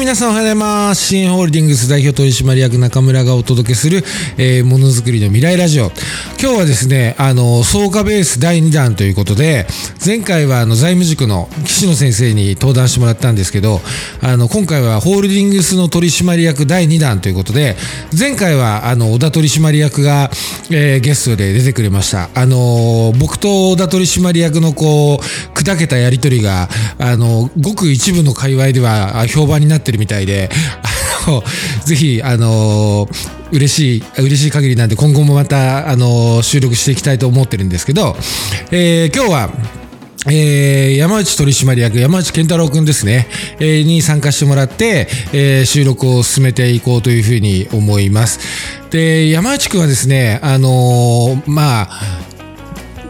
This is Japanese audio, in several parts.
皆さんおはようございます。新ホールディングス代表取締役中村がお届けする、えー、ものづくりの未来ラジオ。今日はですね、あの、創価ベース第2弾ということで、前回はあの、財務塾の岸野先生に登壇してもらったんですけど、あの、今回はホールディングスの取締役第2弾ということで、前回はあの、小田取締役が、えー、ゲストで出てくれました。あの、僕と小田取締役のこう、砕けたやりとりが、あの、ごく一部の界隈では評判になっててるみたいで、あの、ぜひ、あの、嬉しい、嬉しい限りなんで、今後もまた、あの、収録していきたいと思ってるんですけど、えー、今日は、えー、山内取締役、山内健太郎くんですね、えー、に参加してもらって、えー、収録を進めていこうというふうに思います。で、山内くんはですね、あのまあ、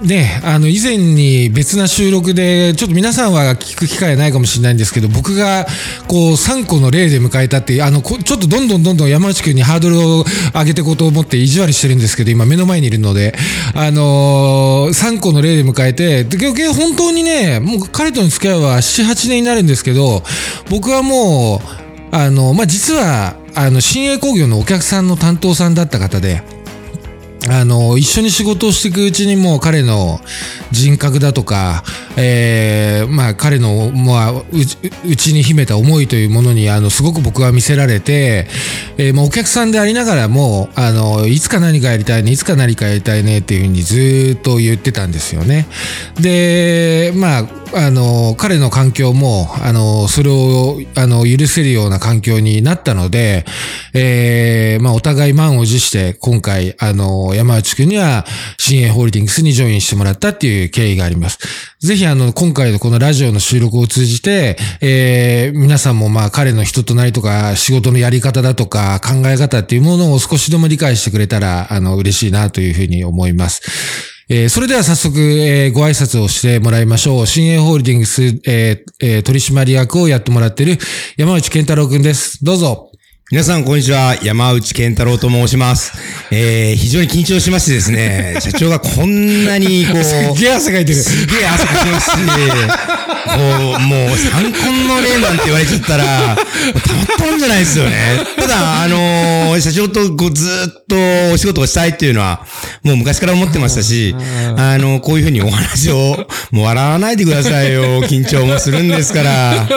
ね、あの、以前に別な収録で、ちょっと皆さんは聞く機会ないかもしれないんですけど、僕が、こう、3個の例で迎えたって、あの、ちょっとどんどんどんどん山内くんにハードルを上げていこうと思って意地悪してるんですけど、今目の前にいるので、あのー、3個の例で迎えて、で、本当にね、もう彼との付き合いは7、8年になるんですけど、僕はもう、あの、まあ、実は、あの、新栄工業のお客さんの担当さんだった方で、あの、一緒に仕事をしていくうちにもう彼の人格だとか、えー、まあ彼の、まあ、うちに秘めた思いというものに、あの、すごく僕は見せられて、えー、まあお客さんでありながらも、あの、いつか何かやりたいね、いつか何かやりたいねっていうふうにずっと言ってたんですよね。で、まあ、あの、彼の環境も、あの、それを、あの、許せるような環境になったので、えー、まあ、お互い満を持して、今回、あの、山内くんには、新栄ホールディングスにジョインしてもらったっていう経緯があります。ぜひ、ひあの、今回のこのラジオの収録を通じて、えー、皆さんも、まあ、彼の人となりとか、仕事のやり方だとか、考え方っていうものを少しでも理解してくれたら、あの、嬉しいなというふうに思います。えー、それでは早速、えー、ご挨拶をしてもらいましょう。新栄ホールディングス、えーえー、取締役をやってもらっている山内健太郎くんです。どうぞ。皆さん、こんにちは。山内健太郎と申します。えー、非常に緊張しましてですね、社長がこんなに、こう、すげえ汗かいてる。すげえ汗かきますし、こう、もう、参考の例なんて言われちゃったら、たまったもんじゃないですよね。ただ、あのー、社長とこうずっとお仕事をしたいっていうのは、もう昔から思ってましたし、あの、こういうふうにお話を、もう笑わないでくださいよ。緊張もするんですから。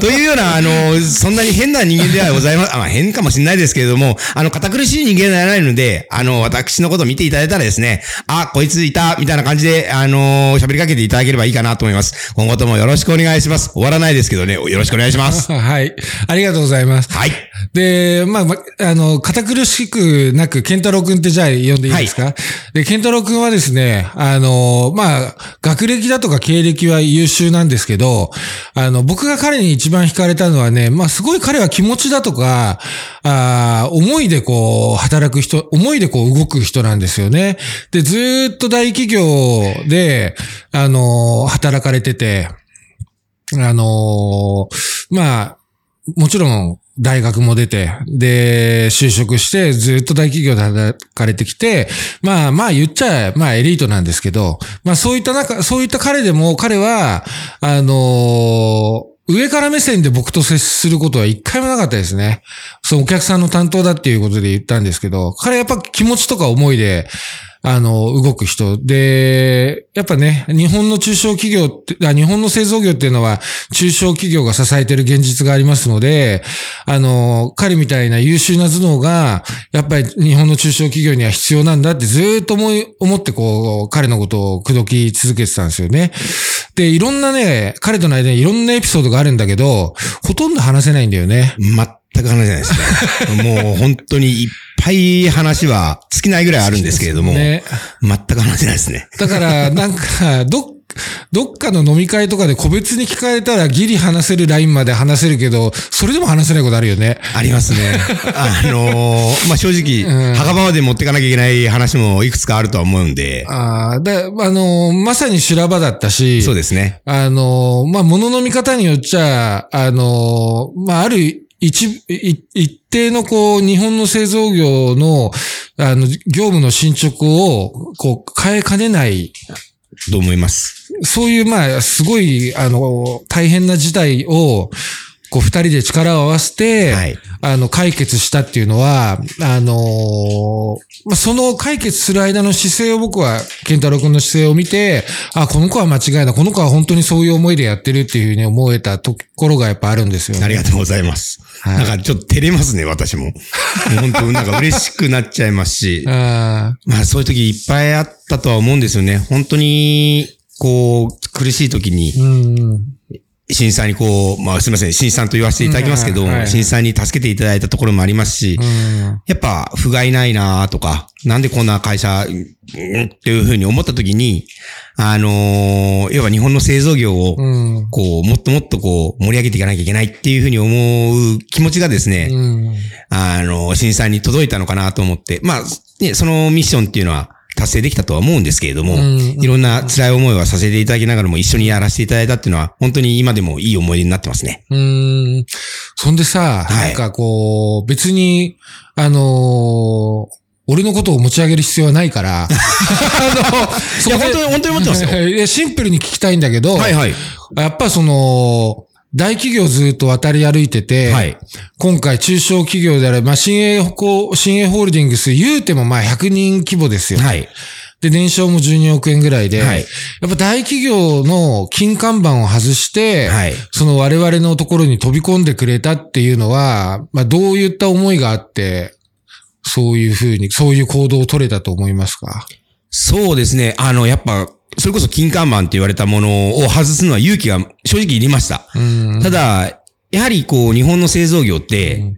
というような、あの、そんなに変な人間ではございません。変かもしれないですけれども、あの、堅苦しい人間ではないので、あの、私のことを見ていただいたらですね、あ、こいついた、みたいな感じで、あの、喋りかけていただければいいかなと思います。今後ともよろしくお願いします。終わらないですけどね、よろしくお願いします。はい。ありがとうございます。はい。で、まあ、あの、堅苦しくなく、健太郎くんってじゃあ呼んでいいですか、はい、で、健太郎くんはですね、あの、まあ、学歴だとか経歴は優秀なんですけど、あの、僕が彼に一番惹かれたのはね、まあ、すごい彼は気持ちだとか、あ思いでこう、働く人、思いでこう動く人なんですよね。で、ずっと大企業で、あの、働かれてて、あのまあ、もちろん、大学も出て、で、就職して、ずっと大企業で働かれてきて、まあまあ言っちゃ、まあエリートなんですけど、まあそういった中、そういった彼でも、彼は、あの上から目線で僕と接することは一回もなかったですね。そのお客さんの担当だっていうことで言ったんですけど、彼やっぱ気持ちとか思いで、あの、動く人。で、やっぱね、日本の中小企業って、日本の製造業っていうのは中小企業が支えてる現実がありますので、あの、彼みたいな優秀な頭脳が、やっぱり日本の中小企業には必要なんだってずっと思い、思ってこう、彼のことを口説き続けてたんですよね。で、いろんなね、彼との間にいろんなエピソードがあるんだけど、ほとんど話せないんだよね。全く話せないですね。もう本当にいっぱい話は尽きないぐらいあるんですけれども、ね、全く話せないですね。だから、なんか、どどっかの飲み会とかで個別に聞かれたらギリ話せるラインまで話せるけど、それでも話せないことあるよね。ありますね。あのー、まあ、正直、うん、墓場まで持ってかなきゃいけない話もいくつかあるとは思うんで。ああ、で、あのー、まさに修羅場だったし。そうですね。あのー、まあ、物の見方によっちゃ、あのまあ、ある一、一定のこう、日本の製造業の、あの、業務の進捗を、こう、変えかねない。と思います。そういう、まあ、すごい、あの、大変な事態を、こう二人で力を合わせて、はいあの、解決したっていうのは、あのーまあ、その解決する間の姿勢を僕は、健太郎くんの姿勢を見て、あ、この子は間違いない。この子は本当にそういう思いでやってるっていうふうに思えたところがやっぱあるんですよね。ありがとうございます。はいなんかちょっと照れますね、私も。もう本当なんか嬉しくなっちゃいますし。あまあそういう時いっぱいあったとは思うんですよね。本当に、こう、苦しい時にー、うん。新さんにこう、まあすみません、新さんと言わせていただきますけどうんはいはい、新さんに助けていただいたところもありますし、うん。やっぱ、不甲斐ないなとか、なんでこんな会社、うんっていうふうに思った時に、あのー要は日本の製造業を、うん。こう、もっともっとこう、盛り上げていかなきゃいけないっていうふうに思う気持ちがですね、うん。あの、新さんに届いたのかなと思って、まあ、ね、そのミッションっていうのは達成できたとは思うんですけれども、うんいろんな辛い思いはさせていただきながらも一緒にやらせていただいたっていうのは、本当に今でもいい思い出になってますね。うん。そんでさ、はいなんかこう、別に、あのー俺のことを持ち上げる必要はないから、あの、そいや、本当に、本当に思ってますよ。シンプルに聞きたいんだけど、はいはい。やっぱその、大企業ずっと渡り歩いてて、はい。今今回中小企業であれば、新鋭こう、新鋭ホールディングス言うてもまあ100人規模ですよ。はい。で、年商も12億円ぐらいで、はいやっぱ大企業の金看板を外して、はい。その我々のところに飛び込んでくれたっていうのは、まあどういった思いがあって、そういうふうに、そういう行動を取れたと思いますか？そうですね。あの、やっぱ、それこそ金看板って言われたものを外すのは勇気が正直いりました。うん。ただ、やはりこう、日本の製造業って、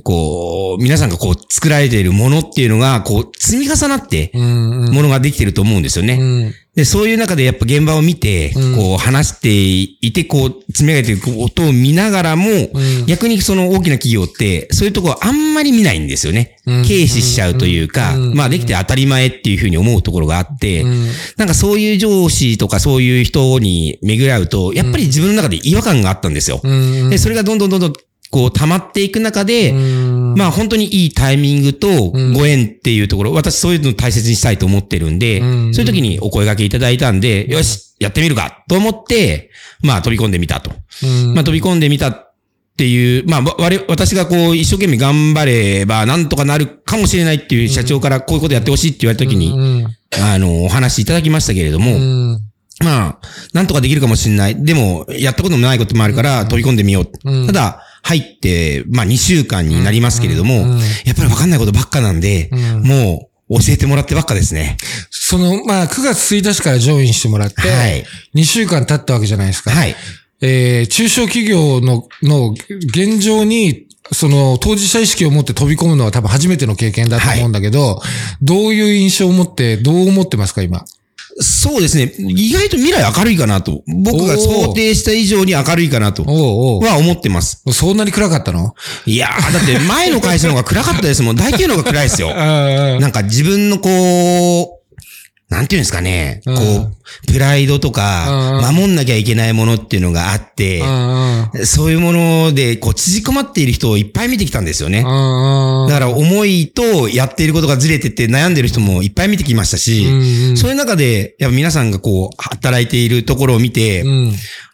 こう、皆さんがこう、作られているものっていうのが、こう、積み重なって、うん、うん。ものができてると思うんですよね。うん。で、そういう中でやっぱ現場を見て、うんこう話していて、こう積み上げていくことを見ながらも、うん逆にその大きな企業って、そういうところあんまり見ないんですよね。うん軽視しちゃうというか、うんまあできて当たり前っていうふうに思うところがあって、うんなんかそういう上司とかそういう人に巡り合うと、やっぱり自分の中で違和感があったんですよ。うん。で、それがどんどんどんどんこう溜まっていく中で、うん、まあ本当にいいタイミングとうん。ご縁っていうところ、私そういうのを大切にしたいと思ってるんで、うん。そういう時にお声掛けいただいたんで、よし、やってみるかと思って、まあ飛び込んでみたと。うん、まあ飛び込んでみたっていう、まあわ我私がこう一生懸命頑張ればなんとかなるかもしれないっていう社長からこういうことやってほしいって言われた時に、うん、あの、お話いただきましたけれども、うん、まあ、なんとかできるかもしれない。でも、やったこともないこともあるから飛び込んでみよう。うん。ただ、入って、まあ2週間になりますけれども、やっぱりわかんないことばっかなんで、うんもう教えてもらってばっかですね。その、まあ、9月1日からジョインしてもらって、はい。2週間経ったわけじゃないですか。はい。えー中小企業の、の現状に、その当事者意識を持って飛び込むのは多分初めての経験だと思うんだけど、どういう印象を持って、どう思ってますか、今？そうですね。意外と未来明るいかなと。僕が想定した以上に明るいかなと。は思ってます。そんなに暗かったの？いやー、だって前の会社の方が暗かったですもん。大企業の方が暗いですよ。あ なんか自分のこう、なんていうんですかね、うんこう、プライドとか、うん守んなきゃいけないものっていうのがあって、あ。そういうもので、こう、縮こまっている人をいっぱい見てきたんですよね。あだから思いとやっていることがずれてて悩んでる人もいっぱい見てきましたし、うんそういう中で、やっぱ皆さんがこう、働いているところを見て、うん。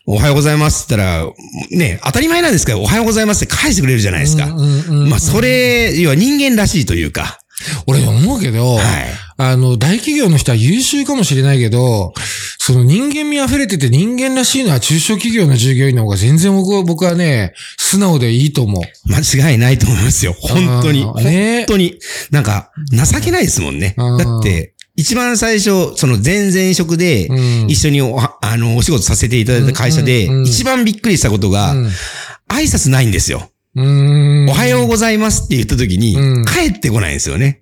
おはようございますって言ったら、ね、当たり前なんですけど、おはようございますって返してくれるじゃないですか。まあ、それ、要は人間らしいというか、俺思うけど、はい。あの、大企業の人は優秀かもしれないけど、その人間味溢れてて人間らしいのは中小企業の従業員の方が全然僕は、僕はね、素直でいいと思う。間違いないと思いますよ。本当に。ね本当に。なんか、情けないですもんね。うんだって、一番最初、その前々職でうん、一緒におはあの、お仕事させていただいた会社でうんうんうん、一番びっくりしたことがうん、挨拶ないんですよ。おはようございますって言った時にうん、帰ってこないんですよね。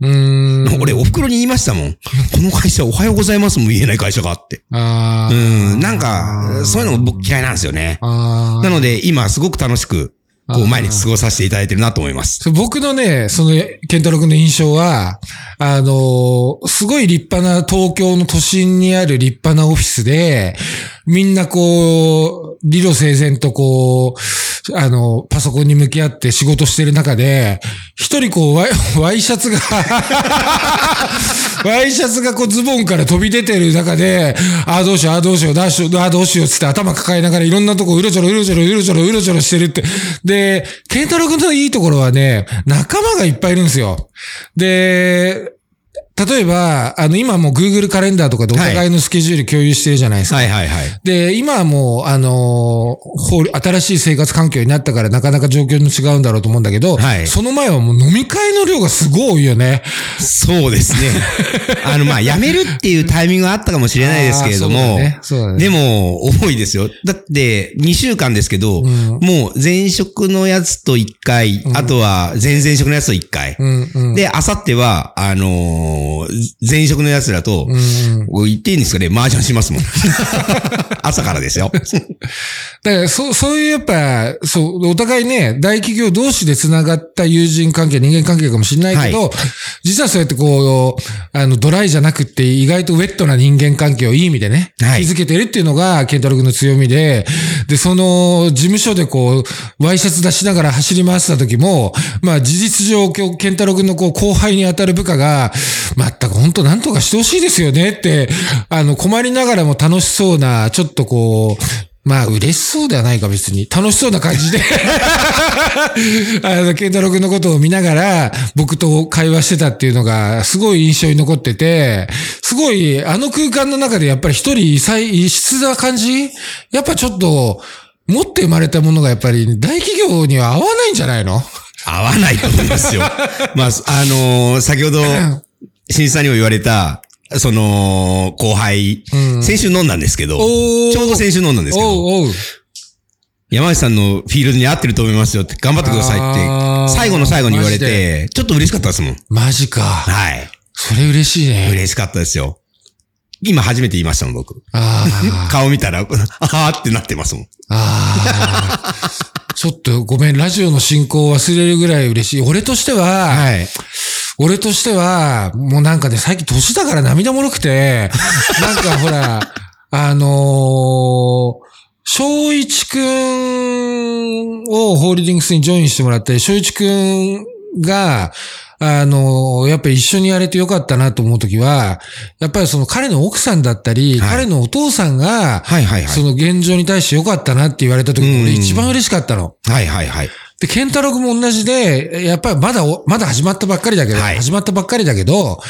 俺、お袋に言いましたもん。この会社おはようございますも言えない会社があって。あうーん、なんか、そういうの僕嫌いなんですよね。なので、今すごく楽しく、こう、毎日過ごさせていただいてるなと思います。僕のね、その、ケンタロウ君の印象は、あのーすごい立派な東京の都心にある立派なオフィスで、みんなこう、理路整然とこう、あの、パソコンに向き合って仕事してる中で、一人こう、ワイ ワイシャツが、ワイシャツがこうズボンから飛び出てる中で、ああどうしよう、ああどうしよう、ダッシュああどうしよう、つって頭抱えながらいろんなとこうろちょろうろちょろうろちょろうろちょろしてるって。で、ケンタロ君のいいところはね、仲間がいっぱいいるんですよ。で、例えば、あの、今もう Google カレンダーとかでお互いのスケジュール共有してるじゃないですか。はいはいはい。で、今はもう、あのー新しい生活環境になったからなかなか状況の違うんだろうと思うんだけど、はいその前はもう飲み会の量がすごい多いよね。そうですね。あの、まあ、辞めるっていうタイミングがあったかもしれないですけれども、ねねでも、多いですよ。だって、2週間ですけど、んもう前職のやつと1回、あとは前々職のやつと1回。うん、うん。で、あさっては、あのー前職のやつらと、うん、言っていいんですかね？麻雀しますもん。朝からですよ。だから、そう、そういうやっぱ、そう、お互いね、大企業同士で繋がった友人関係、人間関係かもしれないけど、は実はそうやってこう、あの、ドライじゃなくって意外とウェットな人間関係をいい意味でね、はい築けてるっていうのが、ケンタロウ君の強みで、で、その、事務所でこう、ワイシャツ出しながら走り回ってた時も、まあ、事実上、今日、ケンタロウ君のこう、後輩に当たる部下が、まったく本当なんとかしてほしいですよねって、あの、困りながらも楽しそうな、ちょっとこう、まあ、嬉しそうではないか、別に。楽しそうな感じで。あの、ケンタロウ君のことを見ながら、僕と会話してたっていうのが、すごい印象に残ってて、すごい、あの空間の中でやっぱり一人異彩、異質な感じ？やっぱちょっと、持って生まれたものがやっぱり大企業には合わないんじゃないの？合わないと思いますよ。まあ、あのー先ほど、新さんにも言われた、その、後輩、うん先週飲んだんですけど、ちょうど先週飲んだんですけど、おうおう。山内さんのフィールドに合ってると思いますよって、頑張ってくださいあーって、最後の最後に言われマジて、ちょっと嬉しかったですもん。マジか。はい。それ嬉しいね。嬉しかったですよ。今初めて言いましたもん、僕。ああ。顔見たら、あーってなってますもん。ああ。ちょっとごめん、ラジオの進行を忘れるぐらい嬉しい。俺としては、はい。俺としては、もうなんかね、最近年だから涙もろくて、なんかほら、あのー、小一くんをホールディングスにジョインしてもらって、小一くんが、あのーやっぱり一緒にやれてよかったなと思うときは、やっぱりその彼の奥さんだったり、はい彼のお父さんが、はいはいはい。その現状に対してよかったなって言われたとき、うん俺一番嬉しかったの。はいはいはい。で、ケンタロウ君も同じで、やっぱりまだお、まだ始まったばっかりだけど、はい始まったばっかりだけど、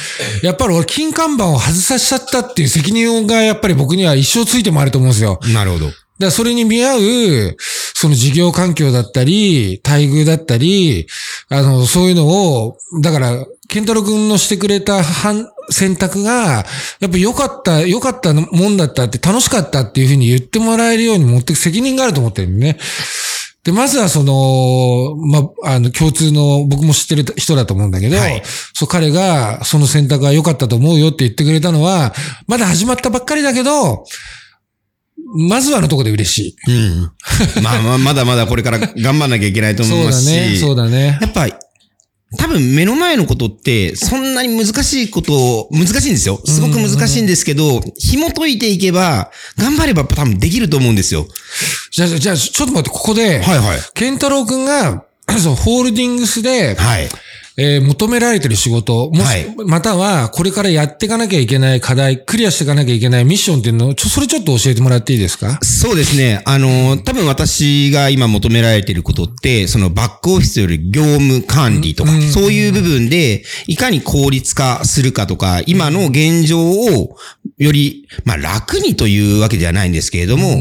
やっぱり俺金看板を外させちゃったっていう責任がやっぱり僕には一生ついてもあると思うんですよ。なるほど。らそれに見合う、その事業環境だったり、待遇だったり、あの、そういうのを、だから、ケンタロウ君のしてくれた判選択が、やっぱ良かった、良かったもんだったって楽しかったっていうふうに言ってもらえるように持ってく責任があると思ってるんね。で、まずはその、まあ、あの、共通の、僕も知ってる人だと思うんだけど、はいそう、彼が、その選択が良かったと思うよって言ってくれたのは、まだ始まったばっかりだけど、まずはのとこで嬉しい。うん。まあまあ、まだまだこれから頑張んなきゃいけないと思そいうますし。だね、そうだね。やっぱ、多分目の前のことって、そんなに難しいこと、難しいんですよ。すごく難しいんですけど、紐解いていけば、頑張れば多分できると思うんですよ。じゃあ、じゃあ、ちょっと待って、ここで、はいはい。ケンタロウ君が、そう、ホールディングスで、はい。えー求められてる仕事、もし、はい。または、これからやっていかなきゃいけない課題、クリアしていかなきゃいけないミッションっていうのを、ちょ、それちょっと教えてもらっていいですか？そうですね。あの、多分私が今求められていることって、そのバックオフィスより業務管理とか、そういう部分で、いかに効率化するかとか、今の現状をより、まあ楽にというわけではないんですけれども、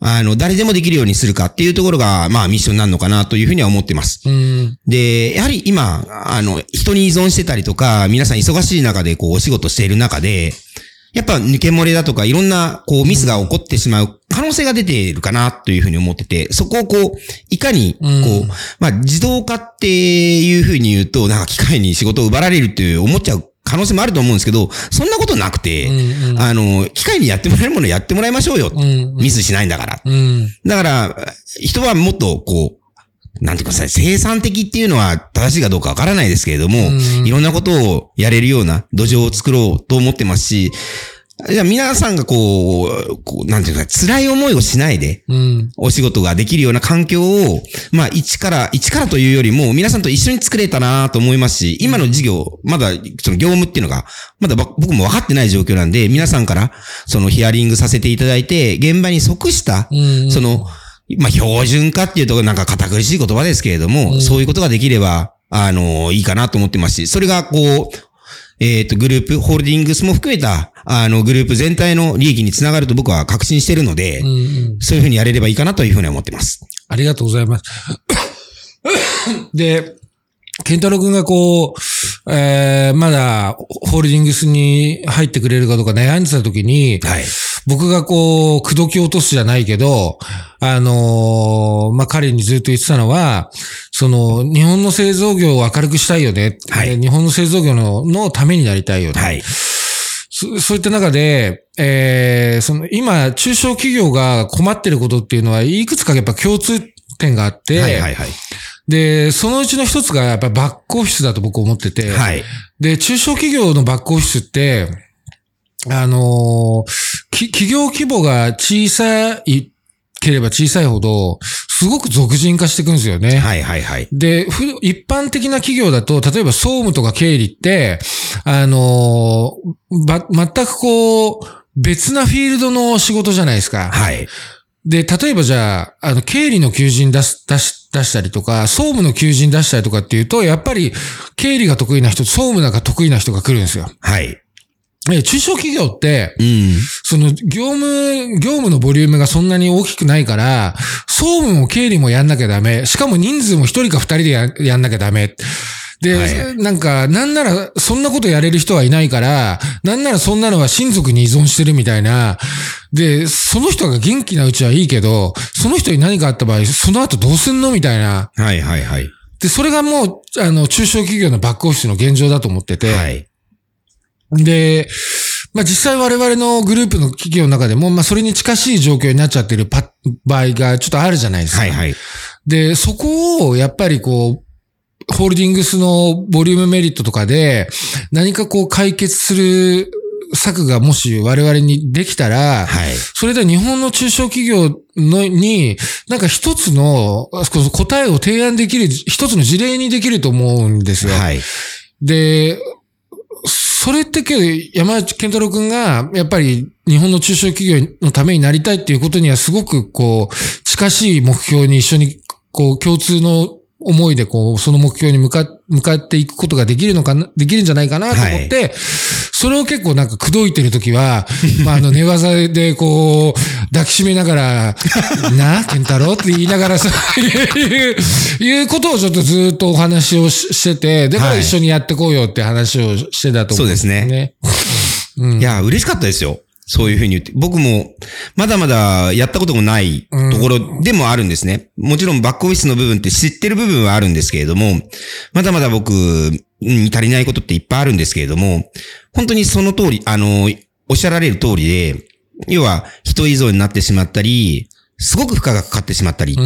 あの、誰でもできるようにするかっていうところが、まあミッションになるのかなというふうには思ってます。うん。で、やはり今、あの、人に依存してたりとか、皆さん忙しい中でこう、お仕事している中で、やっぱ抜け漏れだとか、いろんな、こう、ミスが起こってしまう可能性が出ているかな、というふうに思ってて、そこをこう、いかに、こう、うんまあ、自動化っていうふうに言うと、なんか機械に仕事を奪われるっていう思っちゃう可能性もあると思うんですけど、そんなことなくて、うんうんあの、機械にやってもらえるものやってもらいましょうよ。うんミスしないんだから。うん。だから、人はもっとこう、なんていうかさ、生産的っていうのは正しいかどうかわからないですけれども、うんいろんなことをやれるような土壌を作ろうと思ってますし、じゃあ皆さんがこう、こう、なんていうか、辛い思いをしないで、うん。お仕事ができるような環境を、まあ、一から、一からというよりも、皆さんと一緒に作れたなと思いますし、今の事業、まだ、その業務っていうのが、まだば僕も分かってない状況なんで、皆さんから、そのヒアリングさせていただいて、現場に即したう、ん。その、まあ、標準化っていうと、なんか堅苦しい言葉ですけれども、そういうことができれば、あの、いいかなと思ってますし、それが、こう、えっ、と、グループ、ホールディングスも含めた、あの、グループ全体の利益につながると僕は確信しているので、うんうん。そういうふうにやれればいいかなというふうに思ってます。ありがとうございます。で、ケンタロウ君がこう、えー、まだ、ホールディングスに入ってくれるかどうか悩んでた時に、はい。僕がこう、口説き落とすじゃないけど、あのーまあ、彼にずっと言ってたのは、その、日本の製造業を明るくしたいよね。はいで日本の製造業ののためになりたいよね。はい。そそういった中で、えー、その、今、中小企業が困ってることっていうのは、いくつかやっぱ共通点があって、はいはいはい。で、そのうちの一つがやっぱバックオフィスだと僕思ってて、はい。で、中小企業のバックオフィスって、あのーき企業規模が小さいければ小さいほど、すごく俗人化していくんですよね。はいはいはい。で、ふ一般的な企業だと、例えば総務とか経理って、あのーば、全くこう、別なフィールドの仕事じゃないですか。はい。で、例えばじゃあ、あの、経理の求人出す、出し、出したりとか、総務の求人出したりとかっていうと、やっぱり、経理が得意な人、総務なんか得意な人が来るんですよ。はい。え中小企業って、うん。その、業務、業務のボリュームがそんなに大きくないから、総務も経理もやんなきゃダメ。しかも人数も一人か二人でややんなきゃダメ。で、はいなんか、なんなら、そんなことやれる人はいないから、なんならそんなのは親族に依存してるみたいな。で、その人が元気なうちはいいけど、その人に何かあった場合、その後どうすんのみたいな。はいはいはい。で、それがもう、あの、中小企業のバックオフィスの現状だと思ってて。はい。で、まあ実際我々のグループの企業の中でも、まあそれに近しい状況になっちゃってるパ場合がちょっとあるじゃないですか。はいはい。で、そこをやっぱりこう、ホールディングスのボリュームメリットとかで、何かこう解決する策がもし我々にできたら、はい。それで日本の中小企業のに、なんか一つの答えを提案できる、一つの事例にできると思うんですよ。はい。で、それってけど、山内健太郎くんが、やっぱり日本の中小企業のためになりたいっていうことにはすごくこう、近しい目標に一緒に、こう、共通の思いでこう、その目標に向か、向かっていくことができるのかな、できるんじゃないかなと思って、それを結構なんか口説いてるときは、まあ、あの、寝技でこう、抱きしめながら、なあ、健太郎って言いながらさ、いう、いうことをちょっとずっとお話をししてて、だからはい一緒にやってこうよって話をしてたと思うんですね。そうですね。いや、嬉しかったですよ。そういうふうに言って。僕も、まだまだやったこともないところでもあるんですね。もちろんバックオフィスの部分って知ってる部分はあるんですけれども、まだまだ僕に足りないことっていっぱいあるんですけれども、本当にその通り、あの、おっしゃられる通りで、要は人依存になってしまったり、すごく負荷がかかってしまったり。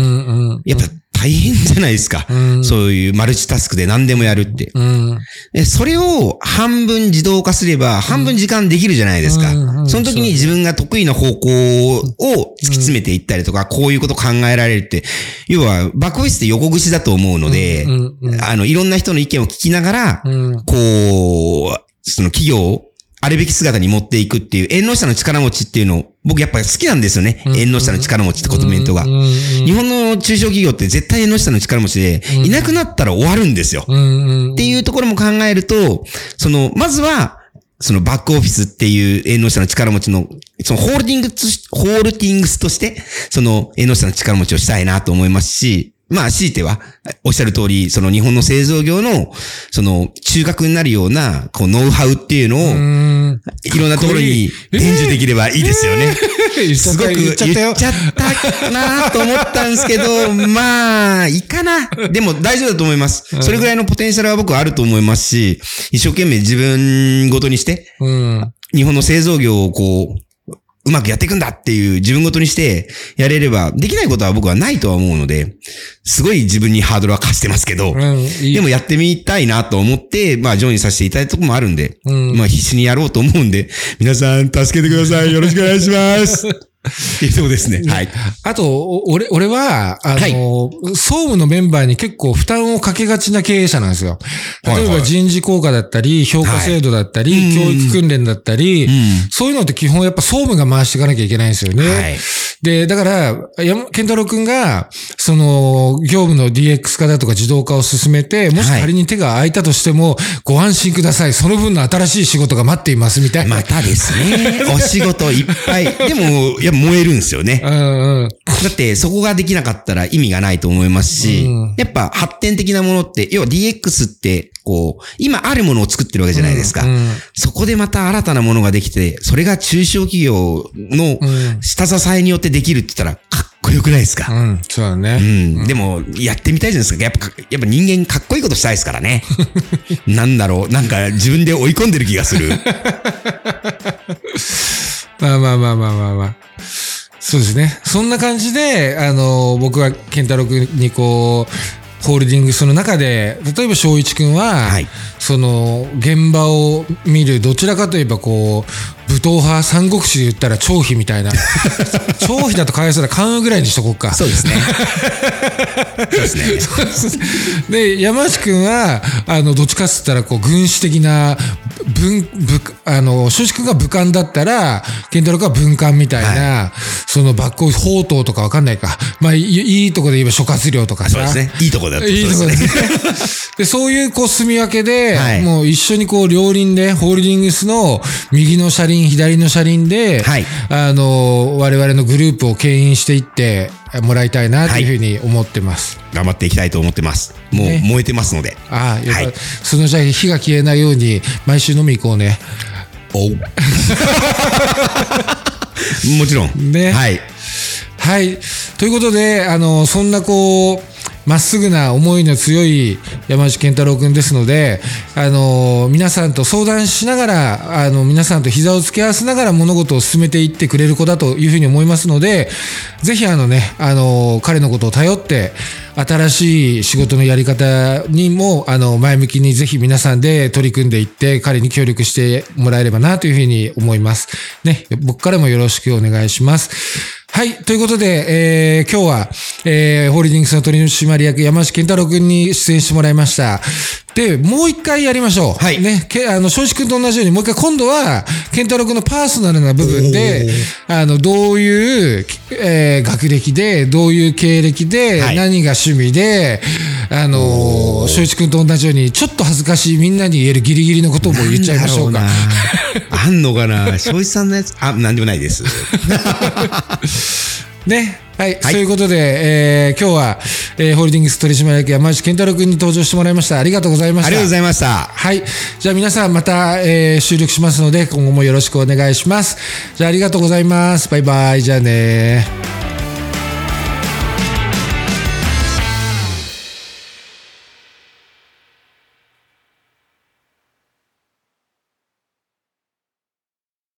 やっぱ大変じゃないですか。うんそういうマルチタスクで何でもやるって。うん。でそれを半分自動化すれば、半分時間できるじゃないですか。うんうんその時に自分が得意な方向を突き詰めていったりとか、こういうこと考えられるって、要は、バックオフィスって横串だと思うので、あの、いろんな人の意見を聞きながら、うん。こう、その企業をあるべき姿に持っていくっていう、縁の下の力持ちっていうのを、僕やっぱり好きなんですよね。縁の下の力持ちってコメントが。日本の中小企業って絶対縁の下の力持ちで、いなくなったら終わるんですよ。っていうところも考えると、その、まずは、そのバックオフィスっていう縁の下の力持ちの、そのホールディングス、ホールディングスとして、その縁の下の力持ちをしたいなと思いますし、まあ、強いては、おっしゃる通り、その日本の製造業の、その、中核になるような、こう、ノウハウっていうのを、うん。いろんなところに伝授できればいいですよね。すごく言っちゃったなと思ったんですけど、まあ、いいかな。でも大丈夫だと思います。それぐらいのポテンシャルは僕はあると思いますし、一生懸命自分ごとにして、うん。日本の製造業をこう、うまくやっていくんだっていう自分ごとにしてやれれば、できないことは僕はないとは思うので、すごい自分にハードルは課してますけど、うんいいでもやってみたいなと思って、まあ、ジョインさせていただいたところもあるんで、うんまあ、必死にやろうと思うんで、皆さん助けてください。よろしくお願いします。っていうとこですね。はい。あと、お俺、俺は、あの、総務のメンバーに結構負担をかけがちな経営者なんですよ。例えばはいはい人事効果だったり、評価制度だったり、はい教育訓練だったり、んそういうのって基本やっぱ総務が回していかなきゃいけないんですよね。はいで、だから、山健太郎くんが、その、業務の DX 化だとか自動化を進めて、もし仮に手が空いたとしても、ご安心ください。その分の新しい仕事が待っています、みたいな。またですね。お仕事いっぱい。でも、いや、燃えるんですよね。うんうん。だって、そこができなかったら意味がないと思いますし、うんやっぱ発展的なものって、要は DX って、こう、今あるものを作ってるわけじゃないですか。うんうんそこでまた新たなものができて、それが中小企業のうん下支えによってできるって言ったら、こよくないですか、うん、そうだうね。ん、でも、やってみたいじゃないですか？やっぱ、やっぱ人間かっこいいことしたいですからね。なんだろう？なんか自分で追い込んでる気がする。まあまあまあまあまあまあ。そうですね。そんな感じで、あの、僕は健太郎君にこう、ホールディングスの中で、例えば翔一君は、はいその、現場を見る、どちらかといえばこう、武闘派、三国志で言ったら張飛みたいな。張飛だとかわいそうだ、関羽ぐらいにしとこうか。そうですね。そうですね。で、山内くんは、あの、どっちかっつったら、こう、軍師的な、文、武、あの、正直くんが武官だったら、健太郎くんは文官みたいな、その、抜行、宝刀とかわかんないか。まあ、いいいいとこで言えば諸葛亮とかさ。そうですね。いいとこだといいとこでね。で、そういうこう住み分けで、はいもう一緒にこう両輪で、ホールディングスの右の車輪、左の車輪で、はいあの、我々のグループを牽引していってもらいたいなというふうに思ってます。頑張っていきたいと思ってます。もうね燃えてますので。ああ、よかったはいそのじゃあ火が消えないように、毎週飲み行こうね。お もちろん。ねはい。はい。ということで、あの、そんなこう、まっすぐな思いの強い山内健太郎君ですので、あの、皆さんと相談しながら、あの、皆さんと膝を付け合わせながら物事を進めていってくれる子だというふうに思いますので、ぜひあのね、あの、彼のことを頼って、新しい仕事のやり方にも、あの、前向きにぜひ皆さんで取り組んでいって、彼に協力してもらえればなというふうに思います。ね、僕からもよろしくお願いします。はい。ということで、えー今日は、えーホールディングスの取締役山内健太郎君に出演してもらいました。で、もう一回やりましょう。はい。ね、けあの、正直君と同じように、もう一回今度は、健太郎君のパーソナルな部分で、あの、どういう、えー学歴で、どういう経歴で、はい。何が趣味で、あの、正一君と同じように、ちょっと恥ずかしいみんなに言えるギリギリのことをもう言っちゃいましょうか。うな。あんのかな。正一さんのやつあ、なんでもないです。ね。はい。はいそういうことで、えー今日は、えーホールディングス取締役山内健太郎君に登場してもらいました。ありがとうございました。ありがとうございました。はい。じゃあ皆さんまた、えー収録しますので、今後もよろしくお願いします。じゃあありがとうございます。バイバイ。じゃあね